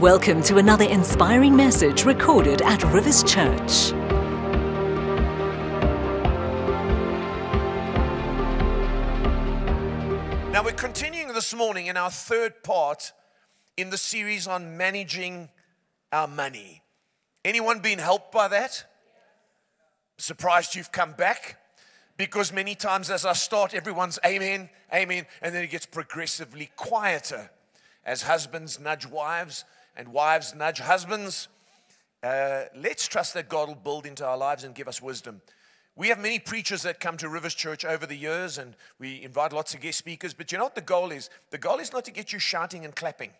Welcome to another inspiring message recorded at Rivers Church. Now, we're continuing this morning in our third part in the series on managing our money. Anyone been helped by that? Surprised you've come back? Because many times as I start, everyone's amen, amen, and then it gets progressively quieter as husbands nudge wives and wives nudge husbands. Uh, let's trust that God will build into our lives and give us wisdom. We have many preachers that come to Rivers Church over the years, and we invite lots of guest speakers. But you know what the goal is? The goal is not to get you shouting and clapping.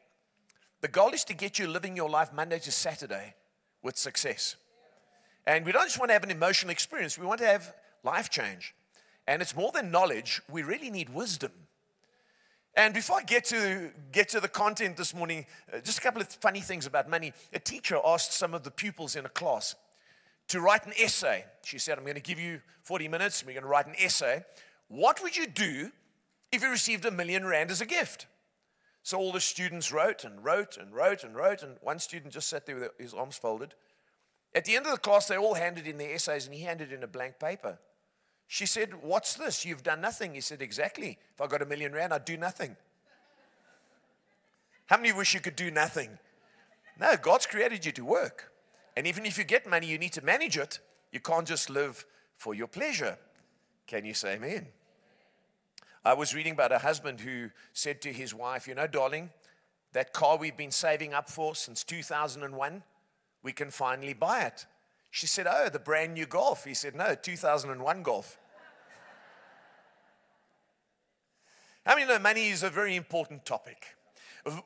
The goal is to get you living your life Monday to Saturday with success. And we don't just want to have an emotional experience, we want to have life change. And it's more than knowledge, we really need wisdom. And before I get to, get to the content this morning, uh, just a couple of funny things about money. A teacher asked some of the pupils in a class to write an essay. She said, I'm going to give you 40 minutes we're going to write an essay. What would you do if you received a million rand as a gift? So all the students wrote and wrote and wrote and wrote, and one student just sat there with his arms folded. At the end of the class, they all handed in their essays and he handed in a blank paper. She said, What's this? You've done nothing. He said, Exactly. If I got a million rand, I'd do nothing. How many wish you could do nothing? No, God's created you to work. And even if you get money, you need to manage it. You can't just live for your pleasure. Can you say amen? I was reading about a husband who said to his wife, You know, darling, that car we've been saving up for since 2001, we can finally buy it. She said, Oh, the brand new Golf. He said, No, 2001 Golf. How many know money is a very important topic?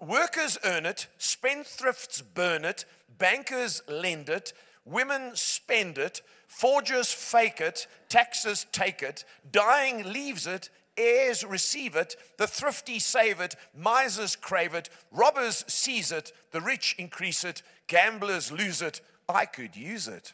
Workers earn it, spendthrifts burn it, bankers lend it, women spend it, forgers fake it, taxes take it, dying leaves it, heirs receive it, the thrifty save it, misers crave it, robbers seize it, the rich increase it, gamblers lose it, I could use it.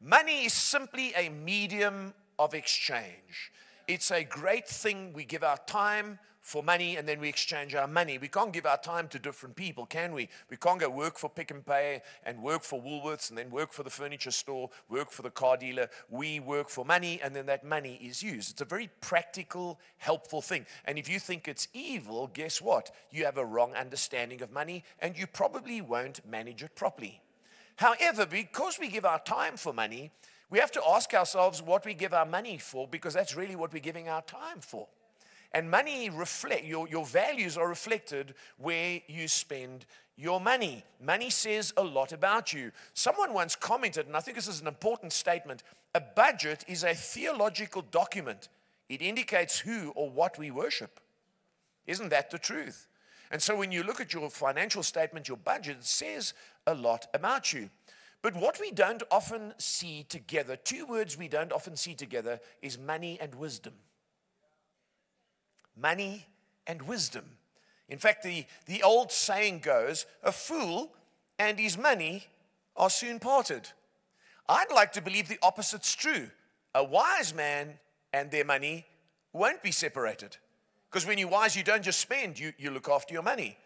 Money is simply a medium of exchange. It's a great thing. We give our time for money and then we exchange our money. We can't give our time to different people, can we? We can't go work for Pick n Pay and work for Woolworths and then work for the furniture store, work for the car dealer. We work for money and then that money is used. It's a very practical, helpful thing. And if you think it's evil, guess what? You have a wrong understanding of money and you probably won't manage it properly. However, because we give our time for money, we have to ask ourselves what we give our money for because that's really what we're giving our time for. And money reflect your, your values are reflected where you spend your money. Money says a lot about you. Someone once commented, and I think this is an important statement a budget is a theological document, it indicates who or what we worship. Isn't that the truth? And so when you look at your financial statement, your budget, says a lot about you. But what we don't often see together, two words we don't often see together, is money and wisdom money and wisdom. In fact, the, the old saying goes a fool and his money are soon parted. I'd like to believe the opposite's true. A wise man and their money won't be separated. Because when you're wise, you don't just spend, you, you look after your money.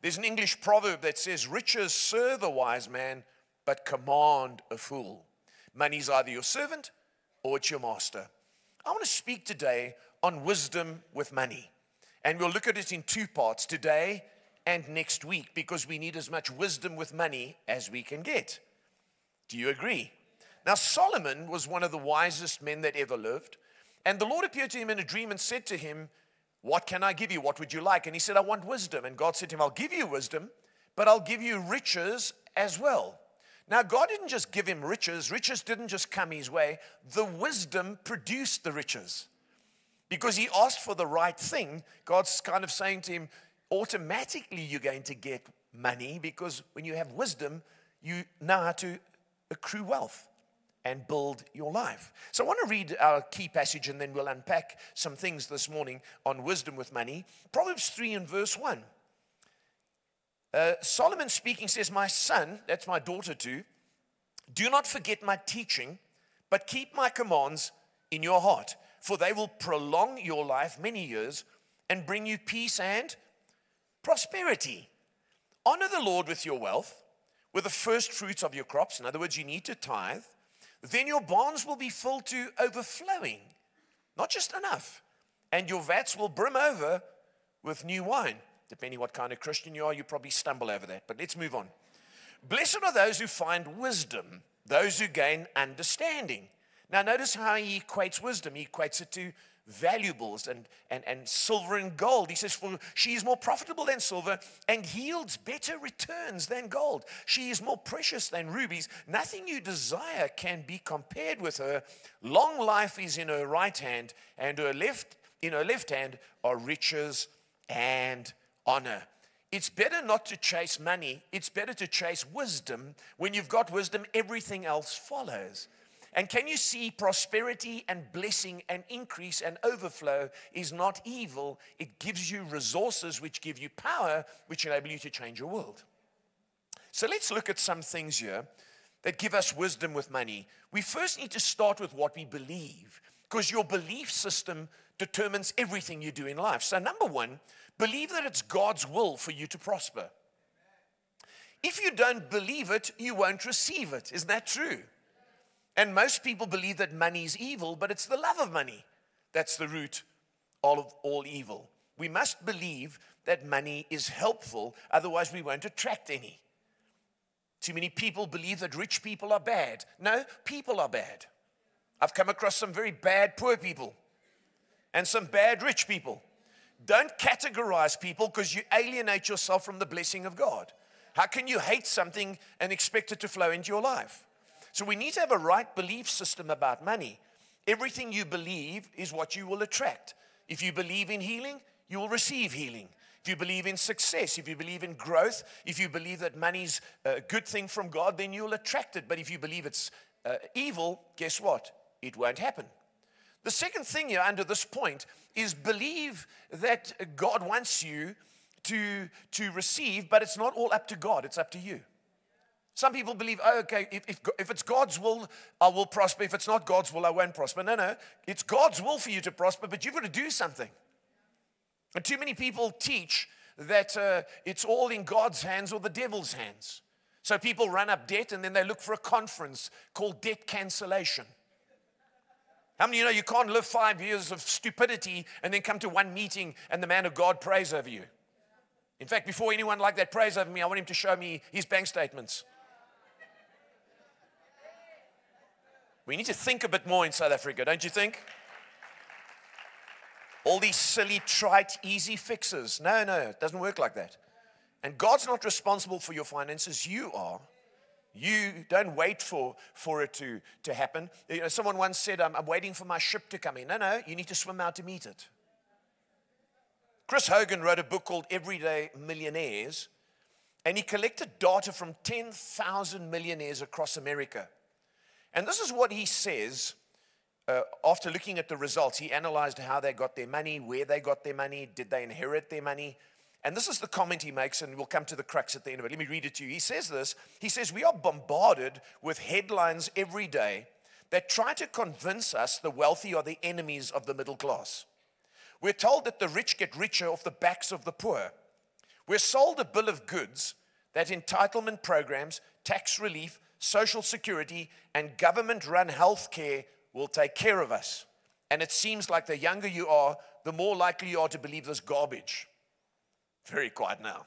There's an English proverb that says, Riches serve a wise man, but command a fool. Money's either your servant or it's your master. I want to speak today on wisdom with money. And we'll look at it in two parts today and next week because we need as much wisdom with money as we can get. Do you agree? Now, Solomon was one of the wisest men that ever lived. And the Lord appeared to him in a dream and said to him, What can I give you? What would you like? And he said, I want wisdom. And God said to him, I'll give you wisdom, but I'll give you riches as well. Now, God didn't just give him riches, riches didn't just come his way. The wisdom produced the riches. Because he asked for the right thing, God's kind of saying to him, automatically you're going to get money because when you have wisdom, you know how to accrue wealth and build your life. So I want to read our key passage and then we'll unpack some things this morning on wisdom with money. Proverbs 3 and verse 1. Uh, Solomon speaking says, My son, that's my daughter too, do not forget my teaching, but keep my commands in your heart for they will prolong your life many years and bring you peace and prosperity. Honor the Lord with your wealth, with the first fruits of your crops. In other words, you need to tithe. Then your barns will be filled to overflowing, not just enough. And your vats will brim over with new wine. Depending what kind of Christian you are, you probably stumble over that. But let's move on. Blessed are those who find wisdom, those who gain understanding. Now, notice how he equates wisdom. He equates it to valuables and, and, and silver and gold. He says, For she is more profitable than silver and yields better returns than gold. She is more precious than rubies. Nothing you desire can be compared with her. Long life is in her right hand, and her left, in her left hand are riches and honor. It's better not to chase money, it's better to chase wisdom. When you've got wisdom, everything else follows. And can you see prosperity and blessing and increase and overflow is not evil? It gives you resources which give you power, which enable you to change your world. So let's look at some things here that give us wisdom with money. We first need to start with what we believe, because your belief system determines everything you do in life. So, number one, believe that it's God's will for you to prosper. If you don't believe it, you won't receive it. Isn't that true? And most people believe that money is evil, but it's the love of money that's the root of all evil. We must believe that money is helpful, otherwise, we won't attract any. Too many people believe that rich people are bad. No, people are bad. I've come across some very bad poor people and some bad rich people. Don't categorize people because you alienate yourself from the blessing of God. How can you hate something and expect it to flow into your life? So we need to have a right belief system about money. Everything you believe is what you will attract. If you believe in healing, you will receive healing. If you believe in success, if you believe in growth, if you believe that money's a good thing from God, then you'll attract it. But if you believe it's uh, evil, guess what? It won't happen. The second thing here under this point is believe that God wants you to, to receive, but it's not all up to God, it's up to you. Some people believe, oh, okay, if, if, if, it's God's will, I will prosper. If it's not God's will, I won't prosper. No, no, it's God's will for you to prosper, but you've got to do something. And too many people teach that uh, it's all in God's hands or the devil's hands. So people run up debt and then they look for a conference called debt cancellation. How many you know you can't live five years of stupidity and then come to one meeting and the man of God prays over you? In fact, before anyone like that prays over me, I want him to show me his bank statements. We need to think a bit more in South Africa, don't you think? All these silly, trite, easy fixes. No, no, it doesn't work like that. And God's not responsible for your finances, you are. You don't wait for, for it to, to happen. You know, someone once said, I'm, I'm waiting for my ship to come in. No, no, you need to swim out to meet it. Chris Hogan wrote a book called Everyday Millionaires, and he collected data from 10,000 millionaires across America. And this is what he says uh, after looking at the results. He analyzed how they got their money, where they got their money, did they inherit their money. And this is the comment he makes, and we'll come to the crux at the end of it. Let me read it to you. He says this He says, We are bombarded with headlines every day that try to convince us the wealthy are the enemies of the middle class. We're told that the rich get richer off the backs of the poor. We're sold a bill of goods that entitlement programs, tax relief, Social Security, and government run health care will take care of us. And it seems like the younger you are, the more likely you are to believe this garbage. Very quiet now.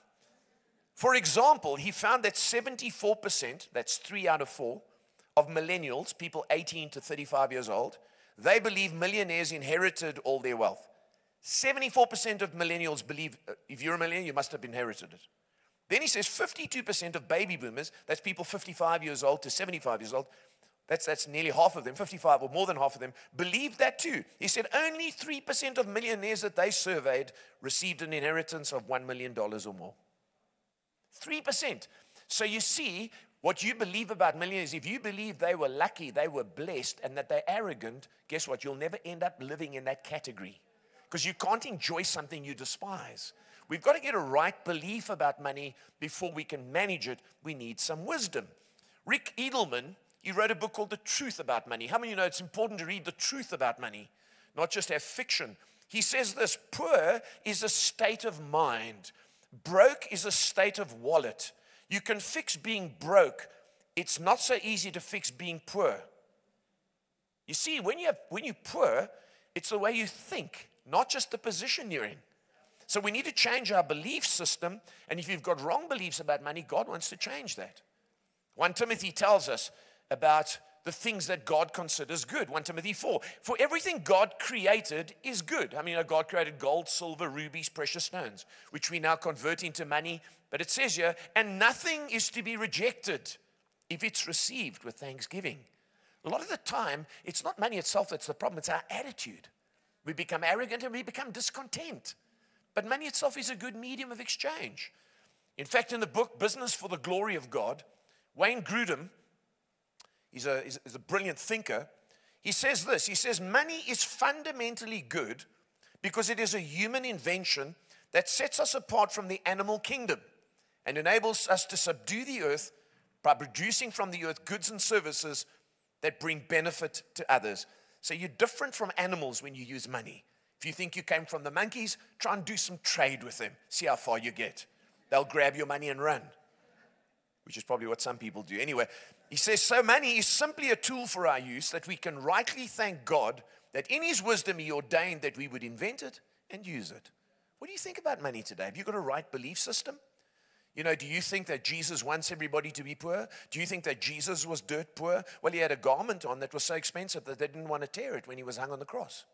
For example, he found that 74%, that's three out of four, of millennials, people 18 to 35 years old, they believe millionaires inherited all their wealth. 74% of millennials believe uh, if you're a millionaire, you must have inherited it. Then he says 52% of baby boomers, that's people 55 years old to 75 years old, that's, that's nearly half of them, 55 or more than half of them, believed that too. He said only 3% of millionaires that they surveyed received an inheritance of $1 million or more. 3%. So you see, what you believe about millionaires, if you believe they were lucky, they were blessed, and that they're arrogant, guess what? You'll never end up living in that category because you can't enjoy something you despise. We've got to get a right belief about money before we can manage it. We need some wisdom. Rick Edelman, he wrote a book called The Truth About Money. How many you know it's important to read the truth about money, not just have fiction? He says this poor is a state of mind. Broke is a state of wallet. You can fix being broke. It's not so easy to fix being poor. You see, when you're, when you're poor, it's the way you think, not just the position you're in. So we need to change our belief system. And if you've got wrong beliefs about money, God wants to change that. 1 Timothy tells us about the things that God considers good. 1 Timothy 4. For everything God created is good. I mean, God created gold, silver, rubies, precious stones, which we now convert into money. But it says here, and nothing is to be rejected if it's received with thanksgiving. A lot of the time, it's not money itself that's the problem, it's our attitude. We become arrogant and we become discontent. But money itself is a good medium of exchange. In fact, in the book Business for the Glory of God, Wayne Grudem, he's a, he's a brilliant thinker, he says this He says, Money is fundamentally good because it is a human invention that sets us apart from the animal kingdom and enables us to subdue the earth by producing from the earth goods and services that bring benefit to others. So you're different from animals when you use money. If you think you came from the monkeys, try and do some trade with them. See how far you get. They'll grab your money and run, which is probably what some people do. Anyway, he says, So money is simply a tool for our use that we can rightly thank God that in His wisdom He ordained that we would invent it and use it. What do you think about money today? Have you got a right belief system? You know, do you think that Jesus wants everybody to be poor? Do you think that Jesus was dirt poor? Well, he had a garment on that was so expensive that they didn't want to tear it when he was hung on the cross.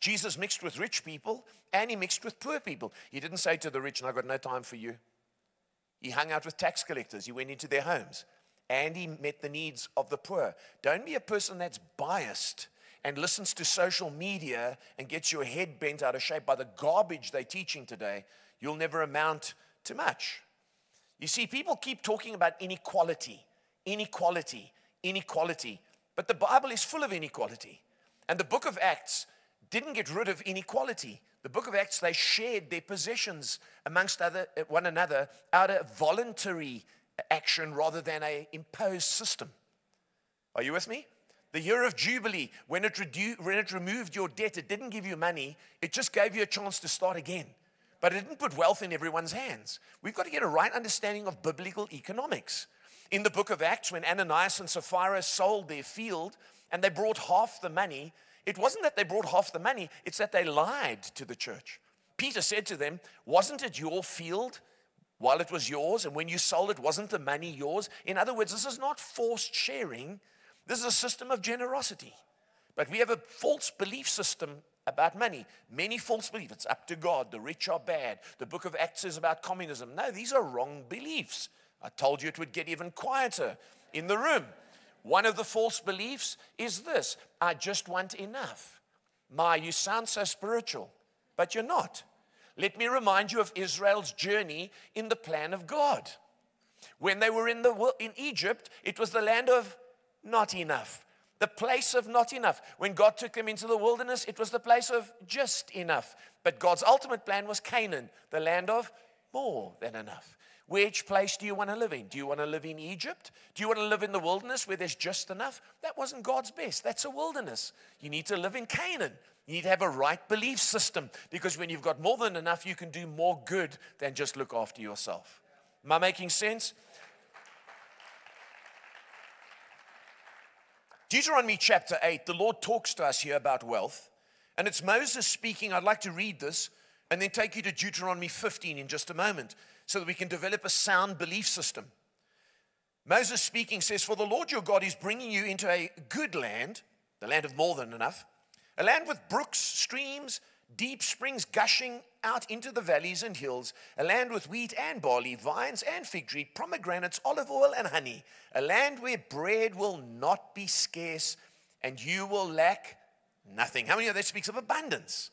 Jesus mixed with rich people and he mixed with poor people. He didn't say to the rich, and I've got no time for you. He hung out with tax collectors, he went into their homes, and he met the needs of the poor. Don't be a person that's biased and listens to social media and gets your head bent out of shape by the garbage they're teaching today. You'll never amount to much. You see, people keep talking about inequality, inequality, inequality. But the Bible is full of inequality. And the book of Acts didn't get rid of inequality. The book of Acts, they shared their possessions amongst other, one another out of voluntary action rather than a imposed system. Are you with me? The year of Jubilee, when it, redu- when it removed your debt, it didn't give you money, it just gave you a chance to start again but it didn't put wealth in everyone's hands. We've got to get a right understanding of biblical economics. In the book of Acts, when Ananias and Sapphira sold their field and they brought half the money, it wasn't that they brought half the money, it's that they lied to the church. Peter said to them, Wasn't it your field while it was yours? And when you sold it, wasn't the money yours? In other words, this is not forced sharing, this is a system of generosity. But we have a false belief system about money. Many false beliefs. It's up to God. The rich are bad. The book of Acts is about communism. No, these are wrong beliefs. I told you it would get even quieter in the room. One of the false beliefs is this I just want enough. My, you sound so spiritual, but you're not. Let me remind you of Israel's journey in the plan of God. When they were in, the, in Egypt, it was the land of not enough the place of not enough. When God took them into the wilderness, it was the place of just enough. But God's ultimate plan was Canaan, the land of more than enough. Which place do you want to live in? Do you want to live in Egypt? Do you want to live in the wilderness where there's just enough? That wasn't God's best. That's a wilderness. You need to live in Canaan. You need to have a right belief system because when you've got more than enough, you can do more good than just look after yourself. Am I making sense? Deuteronomy chapter 8, the Lord talks to us here about wealth. And it's Moses speaking. I'd like to read this and then take you to Deuteronomy 15 in just a moment so that we can develop a sound belief system. Moses speaking says, For the Lord your God is bringing you into a good land, the land of more than enough, a land with brooks, streams, deep springs gushing out into the valleys and hills, a land with wheat and barley, vines and fig tree, pomegranates, olive oil and honey, a land where bread will not be scarce and you will lack nothing. How many of that speaks of abundance?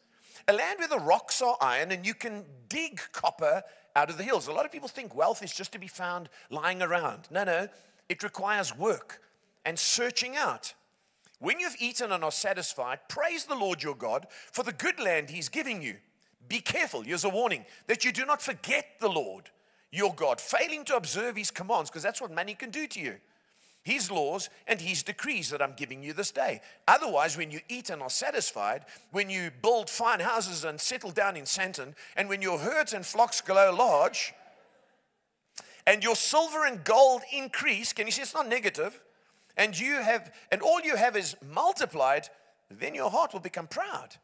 A land where the rocks are iron and you can dig copper out of the hills. A lot of people think wealth is just to be found lying around. No, no, it requires work and searching out. When you've eaten and are satisfied, praise the Lord your God for the good land he's giving you. Be careful, here's a warning, that you do not forget the Lord your God, failing to observe his commands, because that's what money can do to you. his laws and his decrees that I'm giving you this day. Otherwise, when you eat and are satisfied, when you build fine houses and settle down in Sandton, and when your herds and flocks grow large, and your silver and gold increase, can you see it's not negative? And you have, and all you have is multiplied, then your heart will become proud.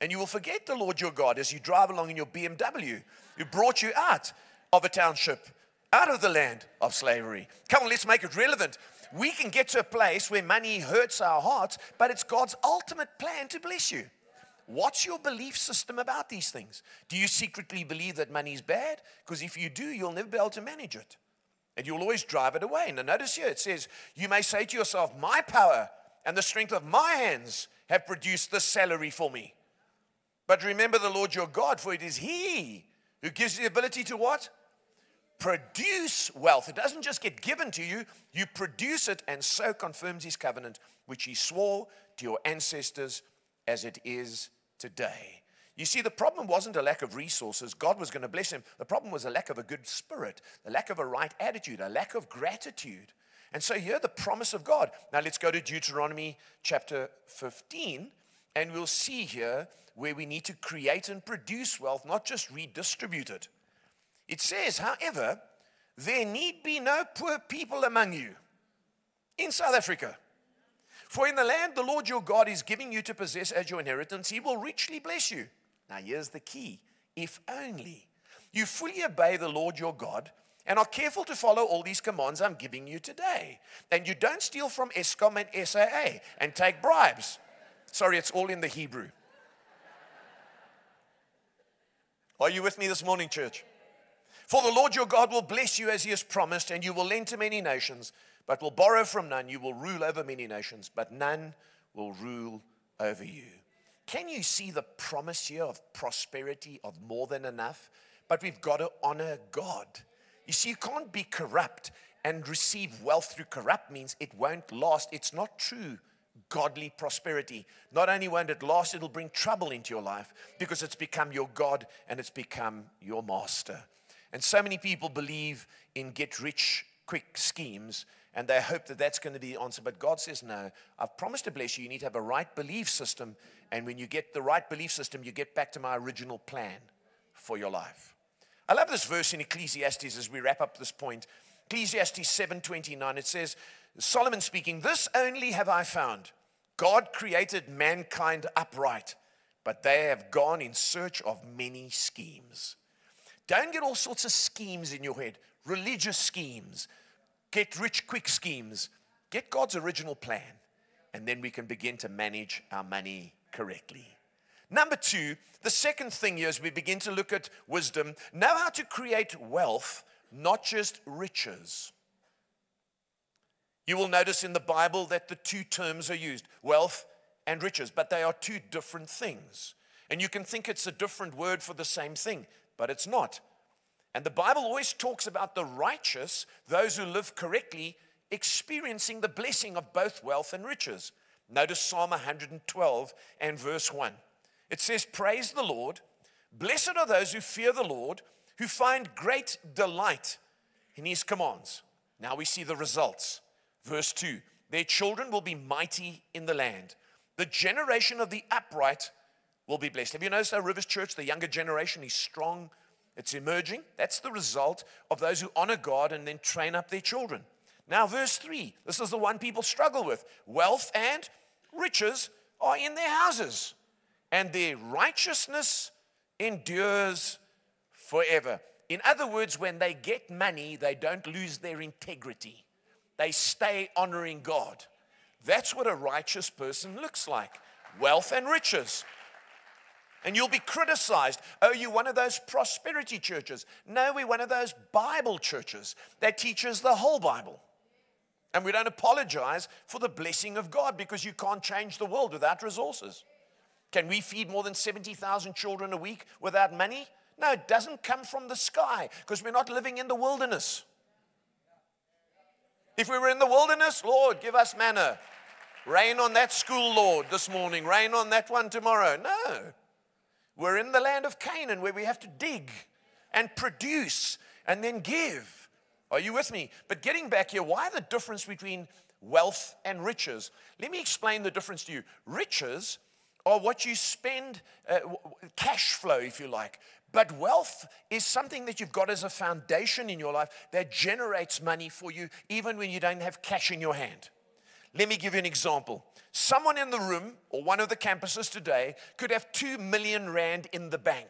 And you will forget the Lord your God as you drive along in your BMW, who brought you out of a township, out of the land of slavery. Come on, let's make it relevant. We can get to a place where money hurts our hearts, but it's God's ultimate plan to bless you. What's your belief system about these things? Do you secretly believe that money is bad? Because if you do, you'll never be able to manage it. And you'll always drive it away. Now, notice here it says, You may say to yourself, My power and the strength of my hands have produced this salary for me. But remember the Lord your God, for it is He who gives you the ability to what? Produce wealth. It doesn't just get given to you, you produce it, and so confirms His covenant, which He swore to your ancestors as it is today. You see, the problem wasn't a lack of resources. God was going to bless him. The problem was a lack of a good spirit, a lack of a right attitude, a lack of gratitude. And so, here, the promise of God. Now, let's go to Deuteronomy chapter 15, and we'll see here where we need to create and produce wealth, not just redistribute it. It says, however, there need be no poor people among you in South Africa. For in the land the Lord your God is giving you to possess as your inheritance, he will richly bless you. Now, here's the key if only you fully obey the Lord your God and are careful to follow all these commands I'm giving you today. And you don't steal from Eskom and SAA and take bribes. Sorry, it's all in the Hebrew. Are you with me this morning, church? For the Lord your God will bless you as he has promised, and you will lend to many nations, but will borrow from none. You will rule over many nations, but none will rule over you. Can you see the promise here of prosperity, of more than enough? But we've got to honor God. You see, you can't be corrupt and receive wealth through corrupt means it won't last. It's not true godly prosperity. Not only won't it last, it'll bring trouble into your life because it's become your God and it's become your master. And so many people believe in get rich quick schemes and they hope that that's going to be the answer. But God says, no, I've promised to bless you. You need to have a right belief system. And when you get the right belief system, you get back to my original plan for your life. I love this verse in Ecclesiastes as we wrap up this point. Ecclesiastes 7:29 it says Solomon speaking this only have I found God created mankind upright but they have gone in search of many schemes don't get all sorts of schemes in your head religious schemes get rich quick schemes get God's original plan and then we can begin to manage our money correctly Number two, the second thing here as we begin to look at wisdom, know how to create wealth, not just riches. You will notice in the Bible that the two terms are used wealth and riches, but they are two different things. And you can think it's a different word for the same thing, but it's not. And the Bible always talks about the righteous, those who live correctly, experiencing the blessing of both wealth and riches. Notice Psalm 112 and verse 1. It says, Praise the Lord. Blessed are those who fear the Lord, who find great delight in his commands. Now we see the results. Verse 2 Their children will be mighty in the land. The generation of the upright will be blessed. Have you noticed our Rivers Church, the younger generation is strong, it's emerging? That's the result of those who honor God and then train up their children. Now, verse 3 this is the one people struggle with wealth and riches are in their houses and their righteousness endures forever. In other words, when they get money, they don't lose their integrity, they stay honoring God. That's what a righteous person looks like wealth and riches. And you'll be criticized. Oh, you one of those prosperity churches. No, we're one of those Bible churches that teaches the whole Bible. And we don't apologize for the blessing of God because you can't change the world without resources. Can we feed more than 70,000 children a week without money? No, it doesn't come from the sky because we're not living in the wilderness. If we were in the wilderness, Lord, give us manna. Rain on that school, Lord, this morning. Rain on that one tomorrow. No. We're in the land of Canaan where we have to dig and produce and then give. Are you with me? But getting back here, why the difference between wealth and riches. Let me explain the difference to you. Riches are what you spend, uh, cash flow, if you like. But wealth is something that you've got as a foundation in your life that generates money for you even when you don't have cash in your hand. Let me give you an example. Someone in the room or one of the campuses today could have 2 million rand in the bank.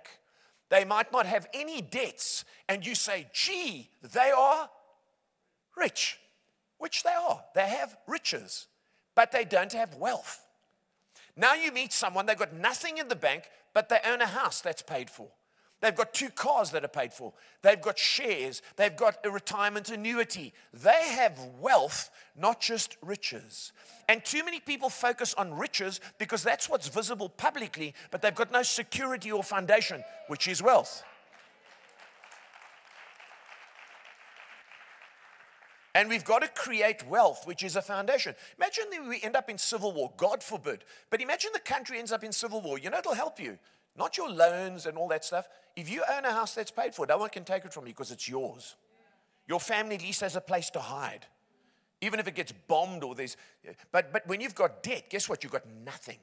They might not have any debts, and you say, gee, they are rich, which they are. They have riches, but they don't have wealth. Now you meet someone, they've got nothing in the bank, but they own a house that's paid for. They've got two cars that are paid for. They've got shares. They've got a retirement annuity. They have wealth, not just riches. And too many people focus on riches because that's what's visible publicly, but they've got no security or foundation, which is wealth. And we've got to create wealth, which is a foundation. Imagine that we end up in civil war, God forbid. But imagine the country ends up in civil war. You know, it'll help you. Not your loans and all that stuff. If you own a house that's paid for, no one can take it from you because it's yours. Your family at least has a place to hide. Even if it gets bombed or there's. But, but when you've got debt, guess what? You've got nothing.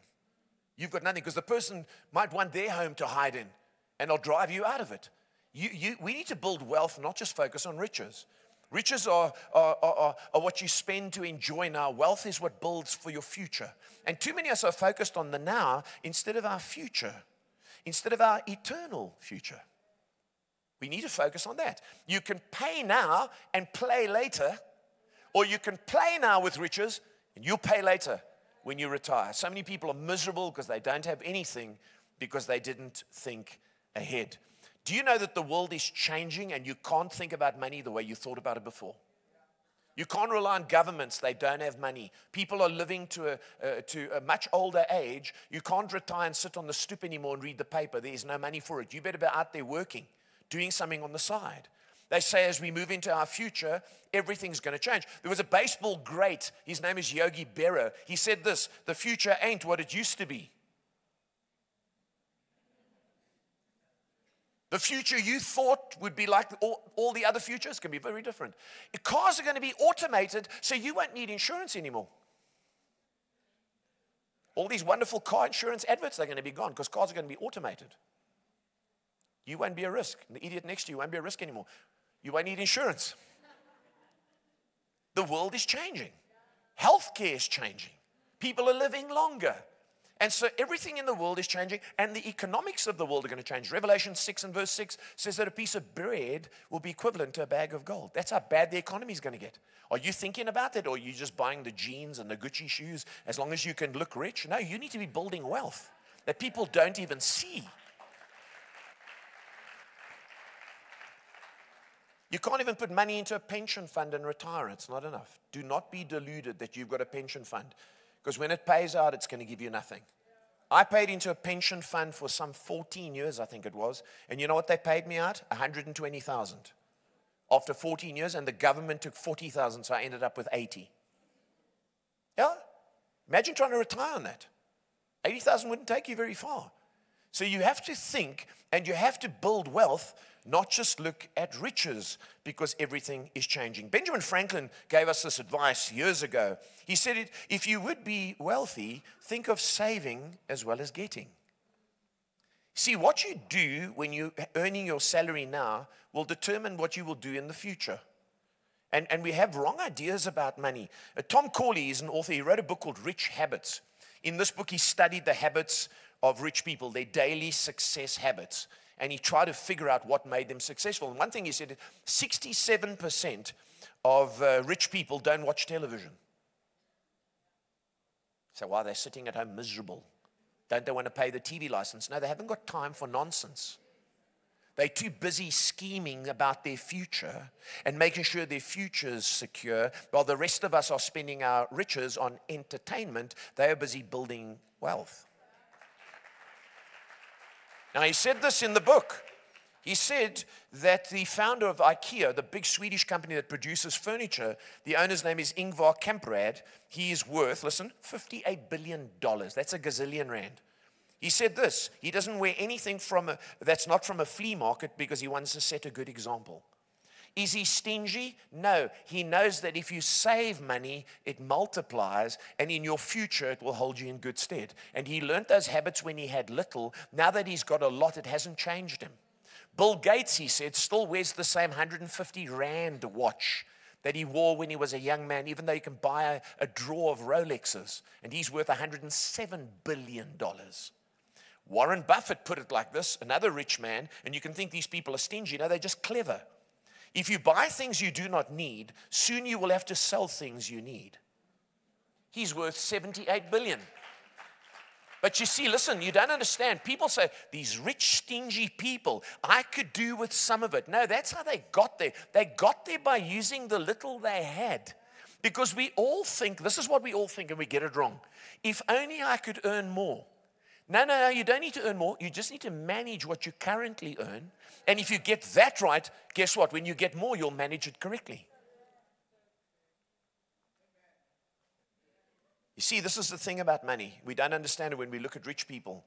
You've got nothing because the person might want their home to hide in and they'll drive you out of it. You, you, we need to build wealth, not just focus on riches. Riches are, are, are, are, what you spend to enjoy now. Wealth is what builds for your future. And too many of us are focused on the now instead of our future instead of our eternal future. We need to focus on that. You can pay now and play later, or you can play now with riches and you'll pay later when you retire. So many people are miserable because they don't have anything because they didn't think ahead. Do you know that the world is changing and you can't think about money the way you thought about it before? You can't rely on governments, they don't have money. People are living to a, uh, to a much older age. You can't retire and sit on the stoop anymore and read the paper. There's no money for it. You better be out there working, doing something on the side. They say as we move into our future, everything's going to change. There was a baseball great, his name is Yogi Berra. He said this the future ain't what it used to be. The future you thought would be like all, all the other futures can be very different. Cars are going to be automated, so you won't need insurance anymore. All these wonderful car insurance adverts are going to be gone because cars are going to be automated. You won't be a risk. The idiot next to you won't be a risk anymore. You won't need insurance. The world is changing. Healthcare is changing. People are living longer. And so everything in the world is changing, and the economics of the world are going to change. Revelation 6 and verse 6 says that a piece of bread will be equivalent to a bag of gold. That's how bad the economy is going to get. Are you thinking about that, or are you just buying the jeans and the Gucci shoes as long as you can look rich? No, you need to be building wealth that people don't even see. You can't even put money into a pension fund and retire. It's not enough. Do not be deluded that you've got a pension fund. Because when it pays out, it's going to give you nothing. I paid into a pension fund for some 14 years, I think it was. And you know what they paid me out? 120,000 after 14 years, and the government took 40,000, so I ended up with 80. Yeah? Imagine trying to retire on that. 80,000 wouldn't take you very far. So you have to think and you have to build wealth not just look at riches because everything is changing. Benjamin Franklin gave us this advice years ago. He said, If you would be wealthy, think of saving as well as getting. See, what you do when you're earning your salary now will determine what you will do in the future. And, and we have wrong ideas about money. Uh, Tom Corley is an author. He wrote a book called Rich Habits. In this book, he studied the habits of rich people, their daily success habits and he tried to figure out what made them successful. And one thing he said 67% of uh, rich people don't watch television. So why are they sitting at home miserable? Don't they want to pay the TV license? No, they haven't got time for nonsense. They're too busy scheming about their future and making sure their future is secure, while the rest of us are spending our riches on entertainment. They are busy building wealth. Now, he said this in the book. He said that the founder of IKEA, the big Swedish company that produces furniture, the owner's name is Ingvar Kamprad. He is worth, listen, $58 billion. That's a gazillion rand. He said this he doesn't wear anything from a, that's not from a flea market because he wants to set a good example. Is he stingy? No. He knows that if you save money, it multiplies, and in your future, it will hold you in good stead. And he learned those habits when he had little. Now that he's got a lot, it hasn't changed him. Bill Gates, he said, still wears the same 150 Rand watch that he wore when he was a young man, even though you can buy a, a drawer of Rolexes, and he's worth $107 billion. Warren Buffett put it like this another rich man, and you can think these people are stingy. No, they're just clever. If you buy things you do not need, soon you will have to sell things you need. He's worth 78 billion. But you see, listen, you don't understand. People say, these rich, stingy people, I could do with some of it. No, that's how they got there. They got there by using the little they had. Because we all think, this is what we all think, and we get it wrong. If only I could earn more. No, no, no, you don't need to earn more. You just need to manage what you currently earn. And if you get that right, guess what? When you get more, you'll manage it correctly. You see, this is the thing about money. We don't understand it when we look at rich people.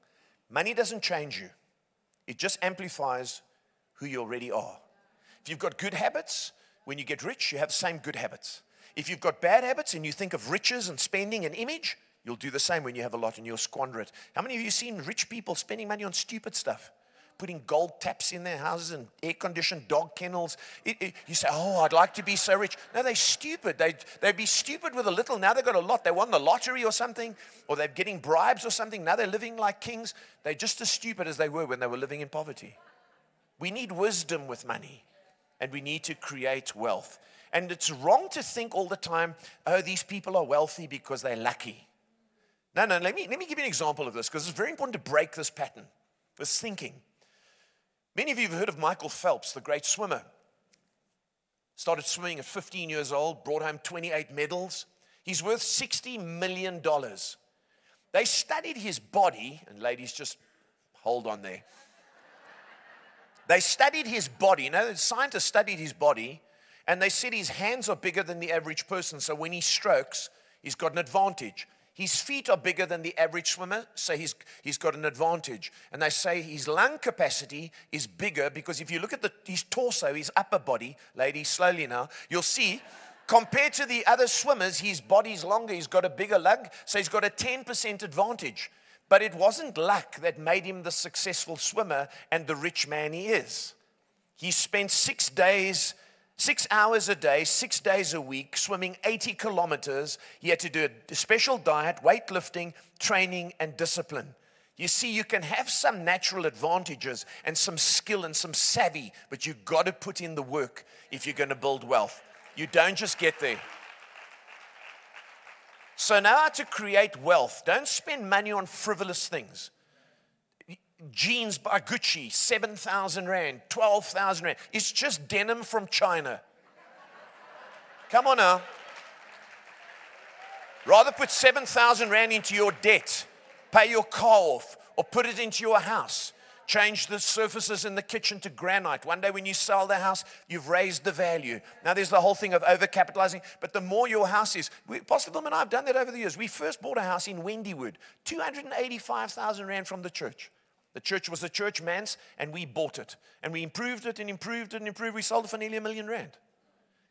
Money doesn't change you, it just amplifies who you already are. If you've got good habits, when you get rich, you have the same good habits. If you've got bad habits and you think of riches and spending and image, You'll do the same when you have a lot and you'll squander it. How many of you seen rich people spending money on stupid stuff? Putting gold taps in their houses and air conditioned dog kennels. It, it, you say, Oh, I'd like to be so rich. No, they're stupid. They, they'd be stupid with a little. Now they've got a lot. They won the lottery or something, or they're getting bribes or something. Now they're living like kings. They're just as stupid as they were when they were living in poverty. We need wisdom with money, and we need to create wealth. And it's wrong to think all the time, oh, these people are wealthy because they're lucky. No, no, let me, let me give you an example of this because it's very important to break this pattern, this thinking. Many of you have heard of Michael Phelps, the great swimmer. Started swimming at 15 years old, brought home 28 medals. He's worth $60 million. They studied his body, and ladies, just hold on there. They studied his body. You know, scientists studied his body, and they said his hands are bigger than the average person. So when he strokes, he's got an advantage. His feet are bigger than the average swimmer, so he's, he's got an advantage. And they say his lung capacity is bigger because if you look at the, his torso, his upper body, ladies, slowly now, you'll see compared to the other swimmers, his body's longer, he's got a bigger lung, so he's got a 10% advantage. But it wasn't luck that made him the successful swimmer and the rich man he is. He spent six days Six hours a day, six days a week, swimming 80 kilometers. He had to do a special diet, weightlifting, training, and discipline. You see, you can have some natural advantages and some skill and some savvy, but you've got to put in the work if you're going to build wealth. You don't just get there. So, now to create wealth, don't spend money on frivolous things jeans by Gucci, 7,000 Rand, 12,000 Rand. It's just denim from China. Come on now. Rather put 7,000 Rand into your debt, pay your car off, or put it into your house. Change the surfaces in the kitchen to granite. One day when you sell the house, you've raised the value. Now there's the whole thing of overcapitalizing, but the more your house is, we, Pastor and I have done that over the years. We first bought a house in Wendywood, 285,000 Rand from the church. The church was a church man's, and we bought it. And we improved it and improved it and improved. We sold it for nearly a million rand.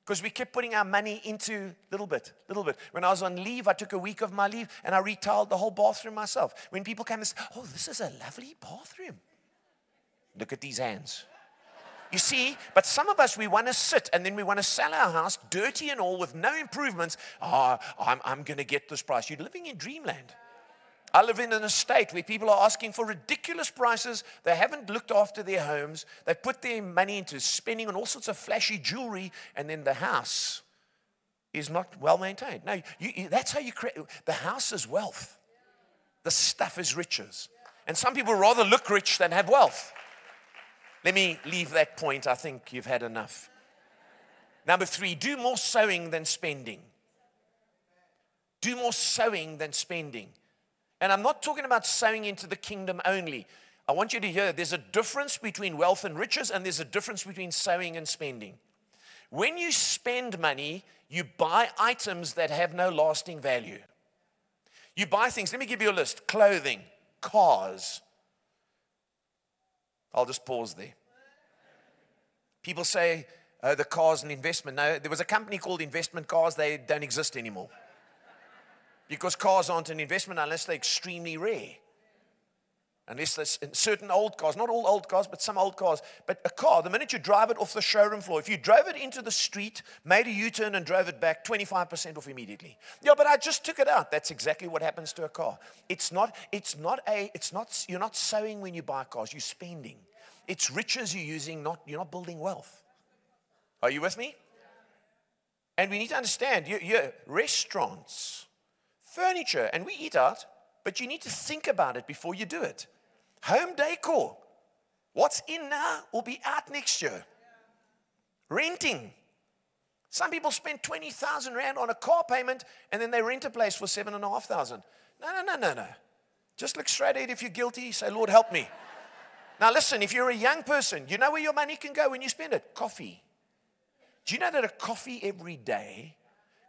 Because we kept putting our money into little bit, little bit. When I was on leave, I took a week of my leave and I retiled the whole bathroom myself. When people came and said, Oh, this is a lovely bathroom. Look at these hands. You see, but some of us, we want to sit and then we want to sell our house, dirty and all, with no improvements. Oh, I'm, I'm going to get this price. You're living in dreamland. I live in an estate where people are asking for ridiculous prices. They haven't looked after their homes. They put their money into spending on all sorts of flashy jewelry, and then the house is not well maintained. No, you, you, that's how you create the house is wealth, the stuff is riches. And some people rather look rich than have wealth. Let me leave that point. I think you've had enough. Number three, do more sowing than spending. Do more sowing than spending. And I'm not talking about sowing into the kingdom only. I want you to hear there's a difference between wealth and riches, and there's a difference between sowing and spending. When you spend money, you buy items that have no lasting value. You buy things, let me give you a list clothing, cars. I'll just pause there. People say, uh, the car's an investment. No, there was a company called Investment Cars. They don't exist anymore. Because cars aren't an investment unless they're extremely rare. Unless there's certain old cars, not all old cars, but some old cars. But a car, the minute you drive it off the showroom floor, if you drove it into the street, made a U turn, and drove it back, 25% off immediately. Yeah, but I just took it out. That's exactly what happens to a car. It's not, it's not a, it's not, you're not sowing when you buy cars, you're spending. It's riches you're using, not, you're not building wealth. Are you with me? And we need to understand, you, you, restaurants, furniture, and we eat out, but you need to think about it before you do it. Home decor. What's in now will be out next year. Renting. Some people spend 20,000 Rand on a car payment and then they rent a place for 7,500. No, no, no, no, no. Just look straight ahead if you're guilty. Say, Lord, help me. Now, listen, if you're a young person, you know where your money can go when you spend it? Coffee. Do you know that a coffee every day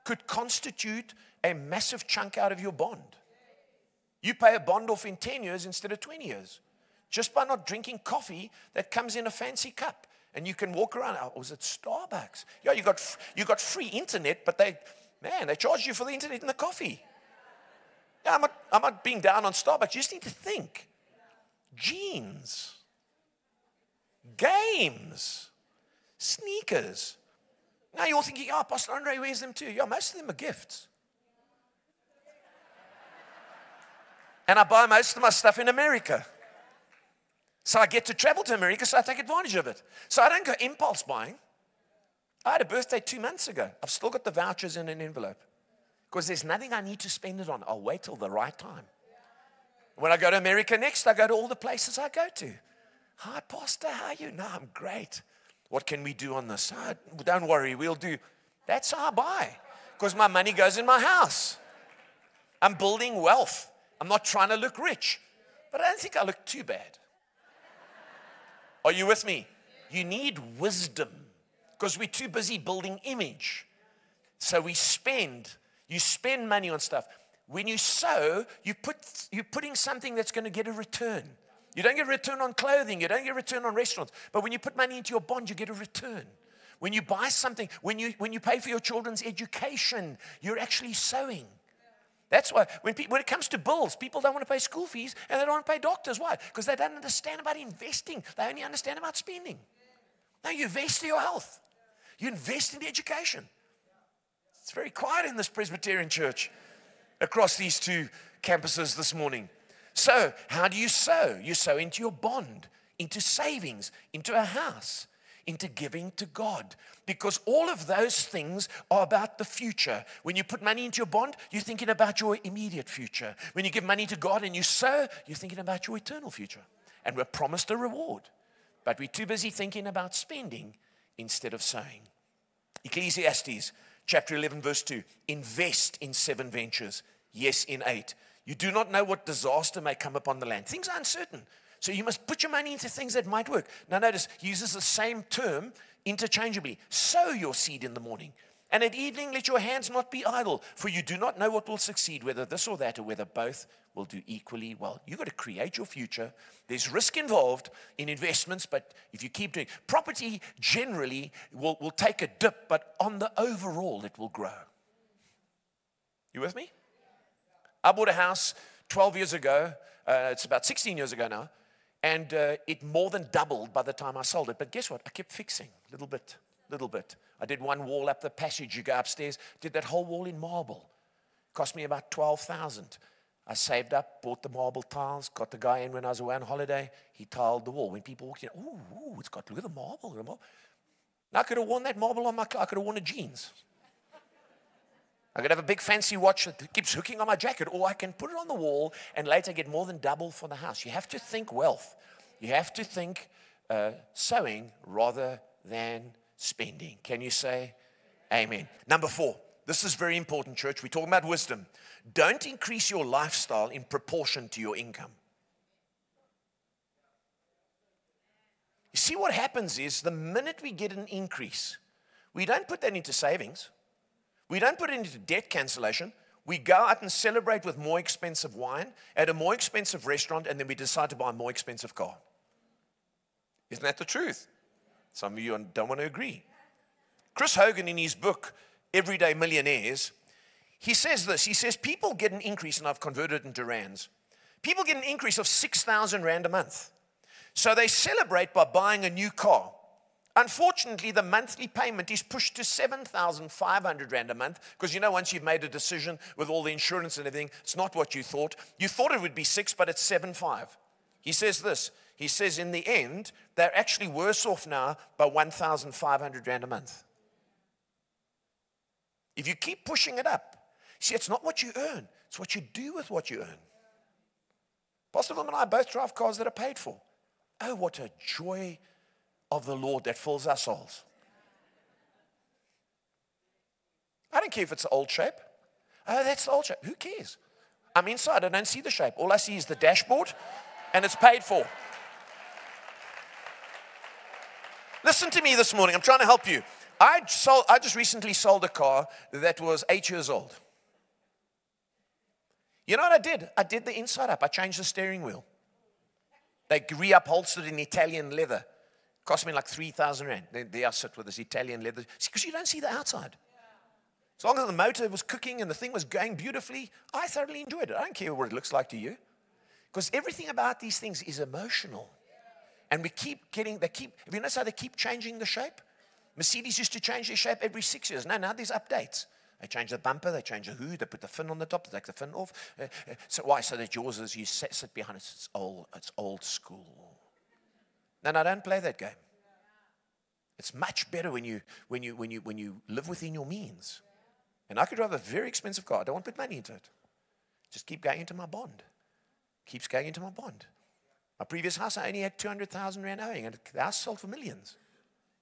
could constitute a massive chunk out of your bond? You pay a bond off in 10 years instead of 20 years just by not drinking coffee that comes in a fancy cup. And you can walk around. Oh, was it Starbucks? Yeah, you got, you got free internet, but they, man, they charge you for the internet and the coffee. Yeah, I'm not, I'm not being down on Starbucks. You just need to think. Jeans, games, sneakers. Now you're thinking, oh, Pastor Andre wears them too. Yeah, most of them are gifts. And I buy most of my stuff in America. So I get to travel to America, so I take advantage of it. So I don't go impulse buying. I had a birthday two months ago. I've still got the vouchers in an envelope because there's nothing I need to spend it on. I'll wait till the right time. When I go to America next, I go to all the places I go to. Hi, Pastor, how are you? No, I'm great. What can we do on this? Oh, don't worry, we'll do. That's how I buy because my money goes in my house. I'm building wealth. I'm not trying to look rich, but I don't think I look too bad. Are you with me? You need wisdom because we're too busy building image. So we spend, you spend money on stuff. When you sow, you put, you're putting something that's going to get a return. You don't get a return on clothing, you don't get a return on restaurants. But when you put money into your bond, you get a return. When you buy something, when you, when you pay for your children's education, you're actually sowing. That's why when, when it comes to bills, people don't want to pay school fees and they don't want to pay doctors. Why? Because they don't understand about investing. They only understand about spending. Now you invest in your health. You invest in the education. It's very quiet in this Presbyterian church across these two campuses this morning. So, how do you sow? You sow into your bond, into savings, into a house into giving to God. Because all of those things are about the future. When you put money into your bond, you're thinking about your immediate future. When you give money to God and you sow, you're thinking about your eternal future. And we're promised a reward. But we're too busy thinking about spending instead of sowing. Ecclesiastes chapter 11, verse 2 invest in seven ventures, yes, in eight. You do not know what disaster may come upon the land. Things are uncertain. So you must put your money into things that might work. Now, notice, he uses the same term interchangeably. Sow your seed in the morning. And at evening, let your hands not be idle, for you do not know what will succeed, whether this or that, or whether both will do equally well. You've got to create your future. There's risk involved in investments, but if you keep doing property, generally will, will take a dip, but on the overall, it will grow. You with me? I bought a house 12 years ago. Uh, it's about 16 years ago now. And uh, it more than doubled by the time I sold it. But guess what? I kept fixing a little bit, little bit. I did one wall up the passage. You go upstairs, did that whole wall in marble. Cost me about 12,000. I saved up, bought the marble tiles, got the guy in when I was away on holiday. He tiled the wall. When people walked in, ooh, ooh it's got, look at the marble. The marble. Now I could have worn that marble on my, I could have worn the jeans. I could have a big fancy watch that keeps hooking on my jacket, or I can put it on the wall and later get more than double for the house. You have to think wealth. You have to think uh, sowing rather than spending. Can you say amen? Number four, this is very important, church. We're talking about wisdom. Don't increase your lifestyle in proportion to your income. You see, what happens is the minute we get an increase, we don't put that into savings. We don't put it into debt cancellation. We go out and celebrate with more expensive wine at a more expensive restaurant, and then we decide to buy a more expensive car. Isn't that the truth? Some of you don't want to agree. Chris Hogan, in his book, Everyday Millionaires, he says this. He says, People get an increase, and I've converted it into rands. People get an increase of 6,000 rand a month. So they celebrate by buying a new car. Unfortunately, the monthly payment is pushed to 7,500 Rand a month because you know, once you've made a decision with all the insurance and everything, it's not what you thought. You thought it would be six, but it's seven five. He says this He says, in the end, they're actually worse off now by 1,500 Rand a month. If you keep pushing it up, see, it's not what you earn, it's what you do with what you earn. Pastor Wilma and I both drive cars that are paid for. Oh, what a joy of the Lord that fills our souls. I don't care if it's the old shape. Oh, that's the old shape. Who cares? I'm inside. I don't see the shape. All I see is the dashboard, and it's paid for. Listen to me this morning. I'm trying to help you. I, sold, I just recently sold a car that was eight years old. You know what I did? I did the inside up. I changed the steering wheel. They reupholstered in Italian leather. Cost me like 3,000 Rand. There I sit with this Italian leather. Because you don't see the outside. As long as the motor was cooking and the thing was going beautifully, I thoroughly enjoyed it. I don't care what it looks like to you. Because everything about these things is emotional. And we keep getting, they keep, have you noticed how they keep changing the shape? Mercedes used to change their shape every six years. Now, now there's updates. They change the bumper, they change the hood, they put the fin on the top, they take the fin off. Uh, uh, so why? So that yours is you sit, sit behind it. It's old, it's old school. No, no, don't play that game. It's much better when you, when you, when you, when you live within your means. And I could drive a very expensive car. I don't want to put money into it. Just keep going into my bond. Keeps going into my bond. My previous house, I only had 200,000 Rand owing, and the house sold for millions.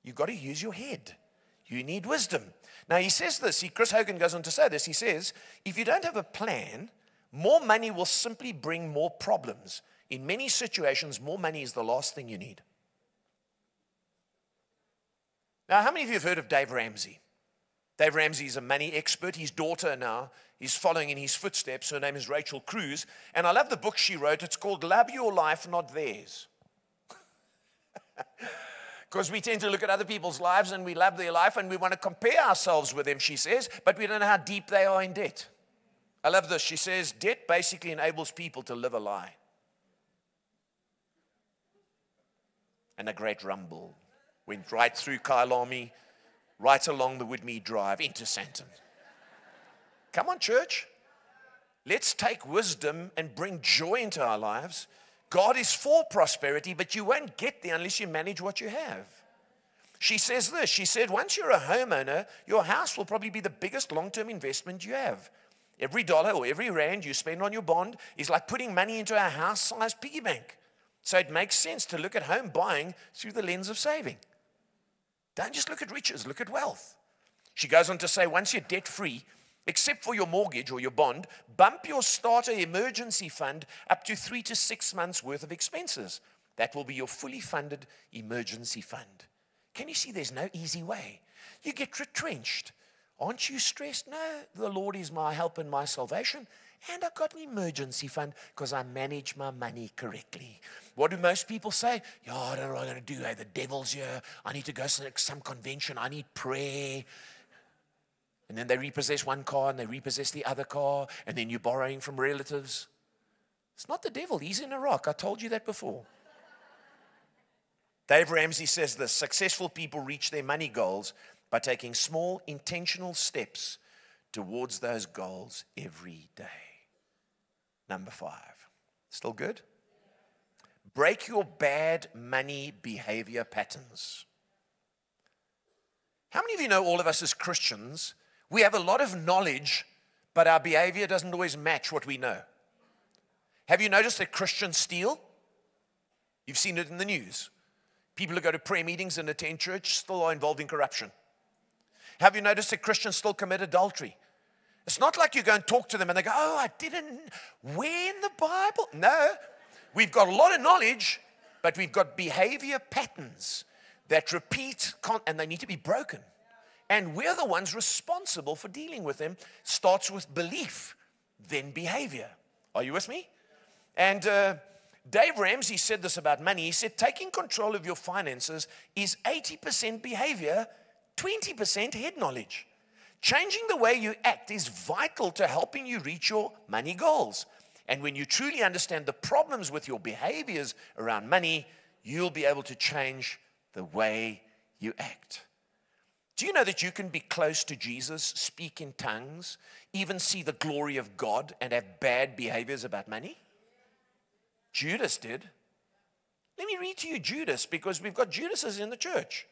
You've got to use your head. You need wisdom. Now, he says this. He, Chris Hogan goes on to say this. He says, if you don't have a plan, more money will simply bring more problems. In many situations, more money is the last thing you need. Now, how many of you have heard of Dave Ramsey? Dave Ramsey is a money expert. His daughter now is following in his footsteps. Her name is Rachel Cruz. And I love the book she wrote. It's called Love Your Life, Not Theirs. Because we tend to look at other people's lives and we love their life and we want to compare ourselves with them, she says, but we don't know how deep they are in debt. I love this. She says, debt basically enables people to live a lie. And a great rumble went right through Kyalami, right along the Woodmead Drive into Sandton. Come on, church. Let's take wisdom and bring joy into our lives. God is for prosperity, but you won't get there unless you manage what you have. She says this She said, once you're a homeowner, your house will probably be the biggest long term investment you have. Every dollar or every rand you spend on your bond is like putting money into a house sized piggy bank. So it makes sense to look at home buying through the lens of saving. Don't just look at riches, look at wealth. She goes on to say once you're debt free, except for your mortgage or your bond, bump your starter emergency fund up to three to six months worth of expenses. That will be your fully funded emergency fund. Can you see there's no easy way? You get retrenched. Aren't you stressed? No, the Lord is my help and my salvation. And I've got an emergency fund because I manage my money correctly. What do most people say? Yeah, I don't know what I'm going to do. Hey, the devil's here. I need to go to some convention. I need prayer. And then they repossess one car and they repossess the other car. And then you're borrowing from relatives. It's not the devil. He's in Iraq. I told you that before. Dave Ramsey says this successful people reach their money goals by taking small, intentional steps towards those goals every day. Number five. Still good? Break your bad money behavior patterns. How many of you know all of us as Christians, we have a lot of knowledge, but our behavior doesn't always match what we know? Have you noticed that Christians steal? You've seen it in the news. People who go to prayer meetings and attend church still are involved in corruption. Have you noticed that Christians still commit adultery? It's not like you go and talk to them and they go, Oh, I didn't. Where in the Bible? No. We've got a lot of knowledge, but we've got behavior patterns that repeat and they need to be broken. And we're the ones responsible for dealing with them. Starts with belief, then behavior. Are you with me? And uh, Dave Ramsey said this about money. He said, taking control of your finances is 80% behavior, 20% head knowledge. Changing the way you act is vital to helping you reach your money goals. And when you truly understand the problems with your behaviors around money, you'll be able to change the way you act. Do you know that you can be close to Jesus, speak in tongues, even see the glory of God, and have bad behaviors about money? Judas did. Let me read to you Judas because we've got Judases in the church.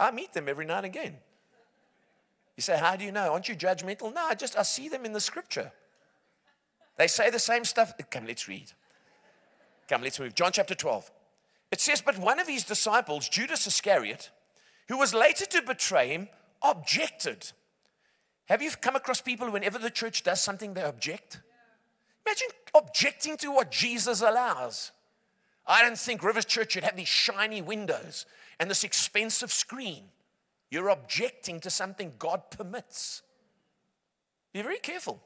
I meet them every now and again. You say, How do you know? Aren't you judgmental? No, I just I see them in the scripture. They say the same stuff. Come, let's read. Come, let's move. John chapter 12. It says, But one of his disciples, Judas Iscariot, who was later to betray him, objected. Have you come across people whenever the church does something, they object? Imagine objecting to what Jesus allows. I don't think Rivers Church should have these shiny windows and this expensive screen. You're objecting to something God permits. Be very careful.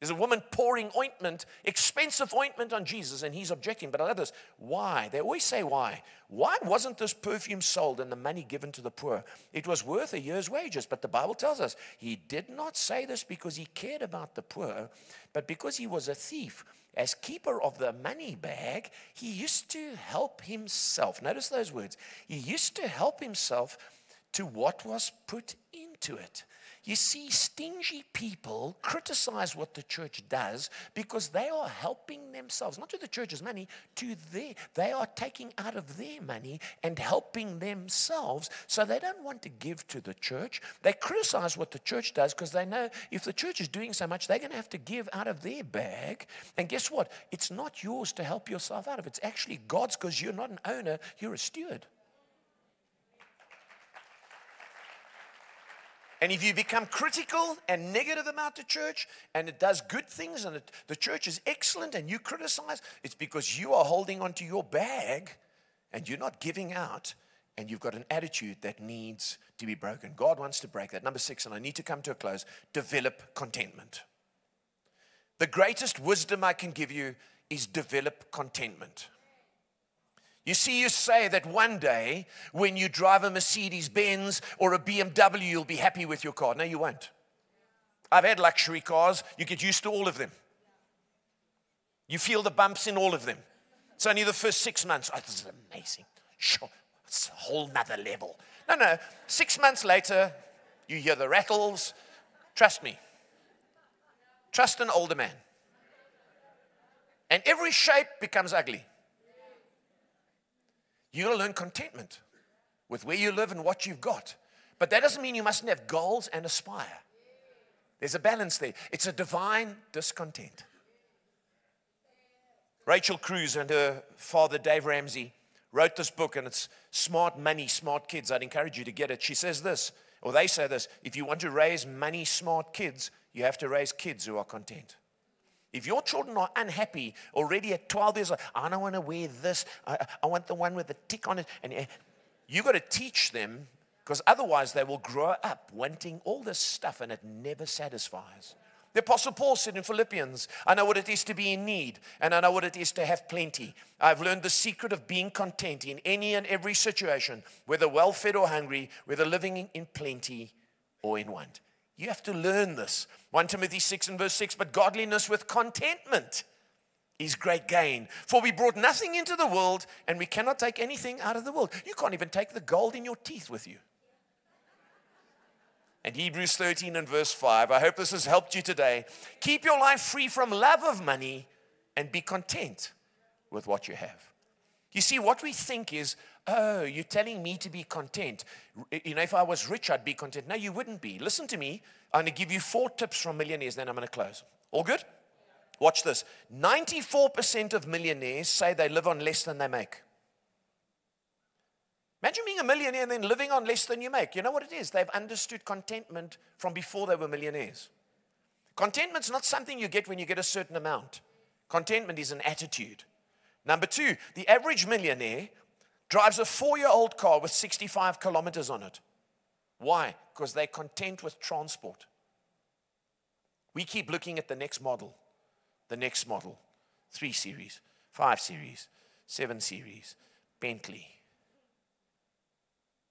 There's a woman pouring ointment, expensive ointment on Jesus, and he's objecting. But I love this. Why? They always say why. Why wasn't this perfume sold and the money given to the poor? It was worth a year's wages. But the Bible tells us he did not say this because he cared about the poor, but because he was a thief. As keeper of the money bag, he used to help himself. Notice those words. He used to help himself to what was put into it. You see, stingy people criticize what the church does because they are helping themselves, not to the church's money, to their, they are taking out of their money and helping themselves. So they don't want to give to the church. They criticize what the church does because they know if the church is doing so much, they're going to have to give out of their bag. And guess what? It's not yours to help yourself out of. It's actually God's because you're not an owner, you're a steward. And if you become critical and negative about the church and it does good things and it, the church is excellent and you criticize, it's because you are holding onto your bag and you're not giving out and you've got an attitude that needs to be broken. God wants to break that. Number six, and I need to come to a close develop contentment. The greatest wisdom I can give you is develop contentment. You see, you say that one day when you drive a Mercedes Benz or a BMW, you'll be happy with your car. No, you won't. I've had luxury cars, you get used to all of them. You feel the bumps in all of them. It's only the first six months. Oh, this is amazing. Sure, it's a whole nother level. No, no. Six months later, you hear the rattles. Trust me. Trust an older man. And every shape becomes ugly. You gotta learn contentment with where you live and what you've got. But that doesn't mean you mustn't have goals and aspire. There's a balance there. It's a divine discontent. Rachel Cruz and her father, Dave Ramsey, wrote this book, and it's Smart Money, Smart Kids. I'd encourage you to get it. She says this, or they say this if you want to raise money smart kids, you have to raise kids who are content. If your children are unhappy already at 12 years old, I don't want to wear this, I, I want the one with the tick on it. And eh, you've got to teach them because otherwise they will grow up wanting all this stuff and it never satisfies. The Apostle Paul said in Philippians, I know what it is to be in need, and I know what it is to have plenty. I've learned the secret of being content in any and every situation, whether well fed or hungry, whether living in plenty or in want. You have to learn this. 1 Timothy 6 and verse 6 But godliness with contentment is great gain. For we brought nothing into the world, and we cannot take anything out of the world. You can't even take the gold in your teeth with you. And Hebrews 13 and verse 5. I hope this has helped you today. Keep your life free from love of money and be content with what you have. You see, what we think is, oh, you're telling me to be content. You know, if I was rich, I'd be content. No, you wouldn't be. Listen to me. I'm going to give you four tips from millionaires, then I'm going to close. All good? Watch this 94% of millionaires say they live on less than they make. Imagine being a millionaire and then living on less than you make. You know what it is? They've understood contentment from before they were millionaires. Contentment's not something you get when you get a certain amount, contentment is an attitude. Number two, the average millionaire drives a four year old car with 65 kilometers on it. Why? Because they're content with transport. We keep looking at the next model, the next model, three series, five series, seven series, Bentley?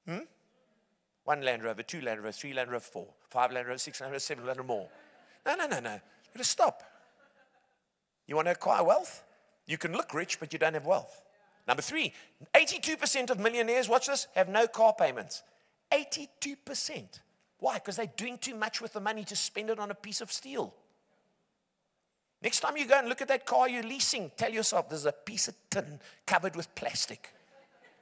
Hmm? One Land Rover, two Land Rover, three Land Rover, four, five Land Rover, six Land Rover, seven Land Rover more. No, no, no, no. You gotta stop. You want to acquire wealth? You can look rich, but you don't have wealth. Number three, 82% of millionaires, watch this, have no car payments. 82%. Why? Because they're doing too much with the money to spend it on a piece of steel. Next time you go and look at that car you're leasing, tell yourself there's a piece of tin covered with plastic.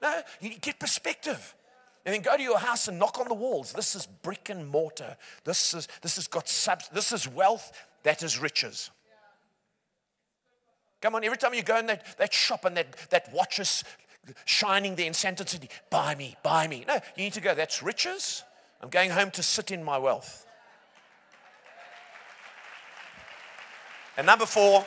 No, you get perspective. And then go to your house and knock on the walls. This is brick and mortar. This is this has got subs, this is wealth, that is riches. Come on, every time you go in that, that shop and that, that watch is shining there in Sandton City, buy me, buy me. No, you need to go, that's riches. I'm going home to sit in my wealth. And number four,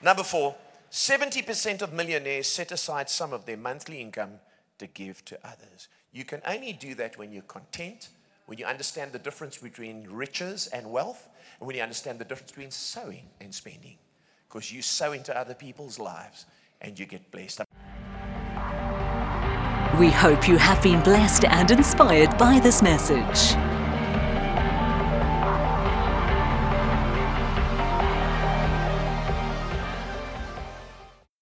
number four, 70% of millionaires set aside some of their monthly income to give to others. You can only do that when you're content, when you understand the difference between riches and wealth, and when you understand the difference between sowing and spending because you sow into other people's lives and you get blessed. We hope you have been blessed and inspired by this message.